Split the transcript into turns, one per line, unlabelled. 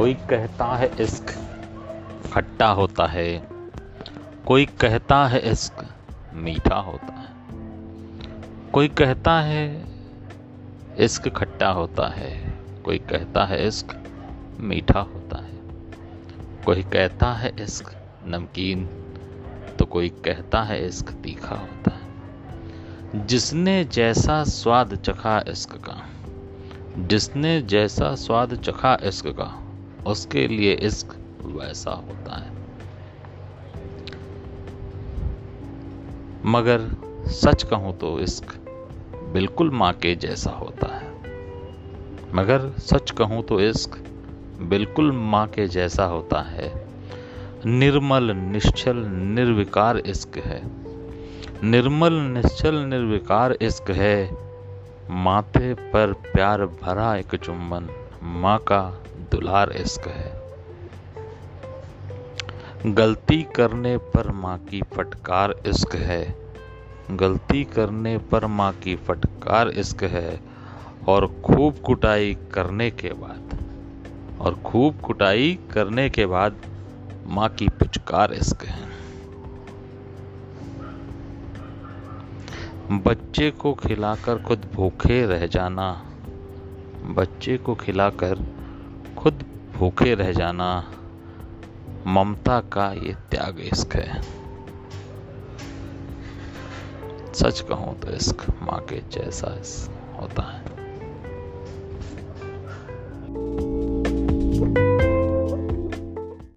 कोई कहता है इश्क, खट्टा होता है। कोई कहता है इश्क, मीठा होता है। कोई कहता है इश्क, खट्टा होता है। कोई कहता है इश्क, मीठा होता है। कोई कहता है इश्क, नमकीन तो कोई कहता है इश्क, तीखा होता है। जिसने जैसा स्वाद चखा इश्क का, जिसने जैसा स्वाद चखा इश्क का उसके लिए इश्क वैसा होता है। मगर सच कहूँ तो इश्क बिल्कुल माँ के जैसा होता है। मगर सच कहूँ तो इश्क बिल्कुल माँ के जैसा होता है। निर्मल, निश्चल, निर्विकार इश्क है। निर्मल, निश्चल, निर्विकार इश्क है। माथे पर प्यार भरा एक चुम्बन माँ का दुलार इश्क है। गलती करने पर माँ की फटकार इश्क है। गलती करने पर माँ की फटकार इश्क है और खूब कुटाई करने के बाद, और खूब कुटाई करने के बाद माँ की पुचकार इश्क है। बच्चे को खिलाकर खुद भूखे रह जाना, बच्चे को खिलाकर खुद भूखे रह जाना, ममता का ये त्याग इश्क है। सच कहूँ तो इश्क माँ के जैसा होता है।